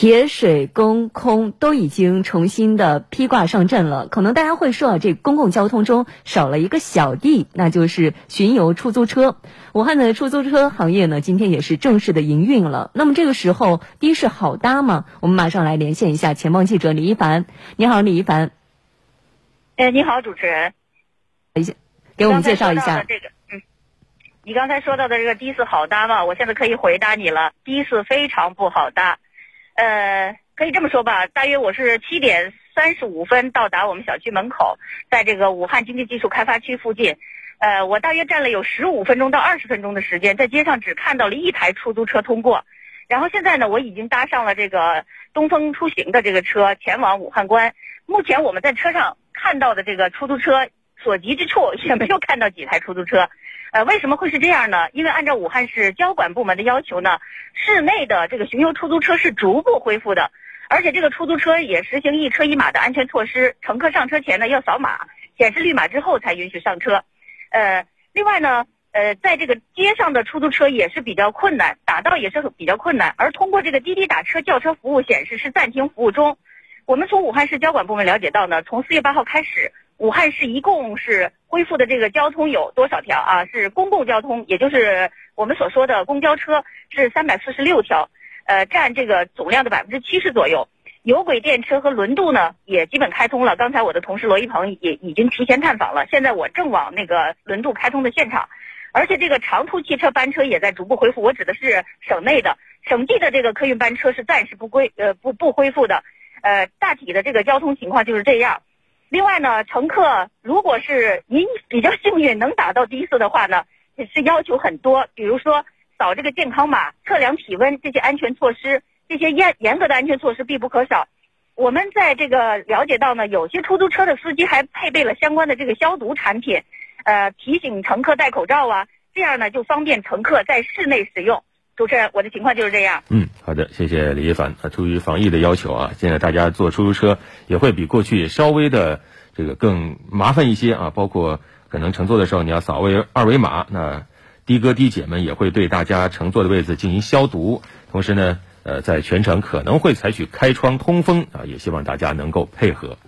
铁水公空都已经重新的披挂上阵了。可能大家会说啊，这公共交通中少了一个小弟，那就是巡游出租车。武汉的出租车行业呢，今天也是正式的营运了。那么这个时候的士好搭吗？我们马上来连线一下前方记者李一凡。你好，李一凡。哎，你好，主持人。给我们介绍一下这个。嗯，你刚才说到的这个的士好搭吗？我现在可以回答你了，的士非常不好搭。呃，可以这么说吧，大约我是七点三十五分到达我们小区门口，在这个武汉经济技术开发区附近，呃，我大约站了有十五分钟到二十分钟的时间，在街上只看到了一台出租车通过，然后现在呢，我已经搭上了这个东风出行的这个车，前往武汉关。目前我们在车上看到的这个出租车，所及之处也没有看到几台出租车。呃，为什么会是这样呢？因为按照武汉市交管部门的要求呢，市内的这个巡游出租车是逐步恢复的，而且这个出租车也实行一车一码的安全措施，乘客上车前呢要扫码，显示绿码之后才允许上车。呃，另外呢，呃，在这个街上的出租车也是比较困难，打到也是比较困难，而通过这个滴滴打车叫车服务显示是暂停服务中。我们从武汉市交管部门了解到呢，从四月八号开始。武汉市一共是恢复的这个交通有多少条啊？是公共交通，也就是我们所说的公交车是三百四十六条，呃，占这个总量的百分之七十左右。有轨电车和轮渡呢也基本开通了。刚才我的同事罗一鹏也已经提前探访了，现在我正往那个轮渡开通的现场。而且这个长途汽车班车也在逐步恢复。我指的是省内的，省际的这个客运班车是暂时不归呃不不恢复的。呃，大体的这个交通情况就是这样。另外呢，乘客如果是您比较幸运能打到的士的话呢，也是要求很多，比如说扫这个健康码、测量体温这些安全措施，这些严严格的安全措施必不可少。我们在这个了解到呢，有些出租车的司机还配备了相关的这个消毒产品，呃，提醒乘客戴口罩啊，这样呢就方便乘客在室内使用。主持人，我的情况就是这样。嗯，好的，谢谢李一凡。啊，出于防疫的要求啊，现在大家坐出租车也会比过去稍微的这个更麻烦一些啊。包括可能乘坐的时候你要扫位二维码，那的哥的姐们也会对大家乘坐的位置进行消毒。同时呢，呃，在全程可能会采取开窗通风啊，也希望大家能够配合。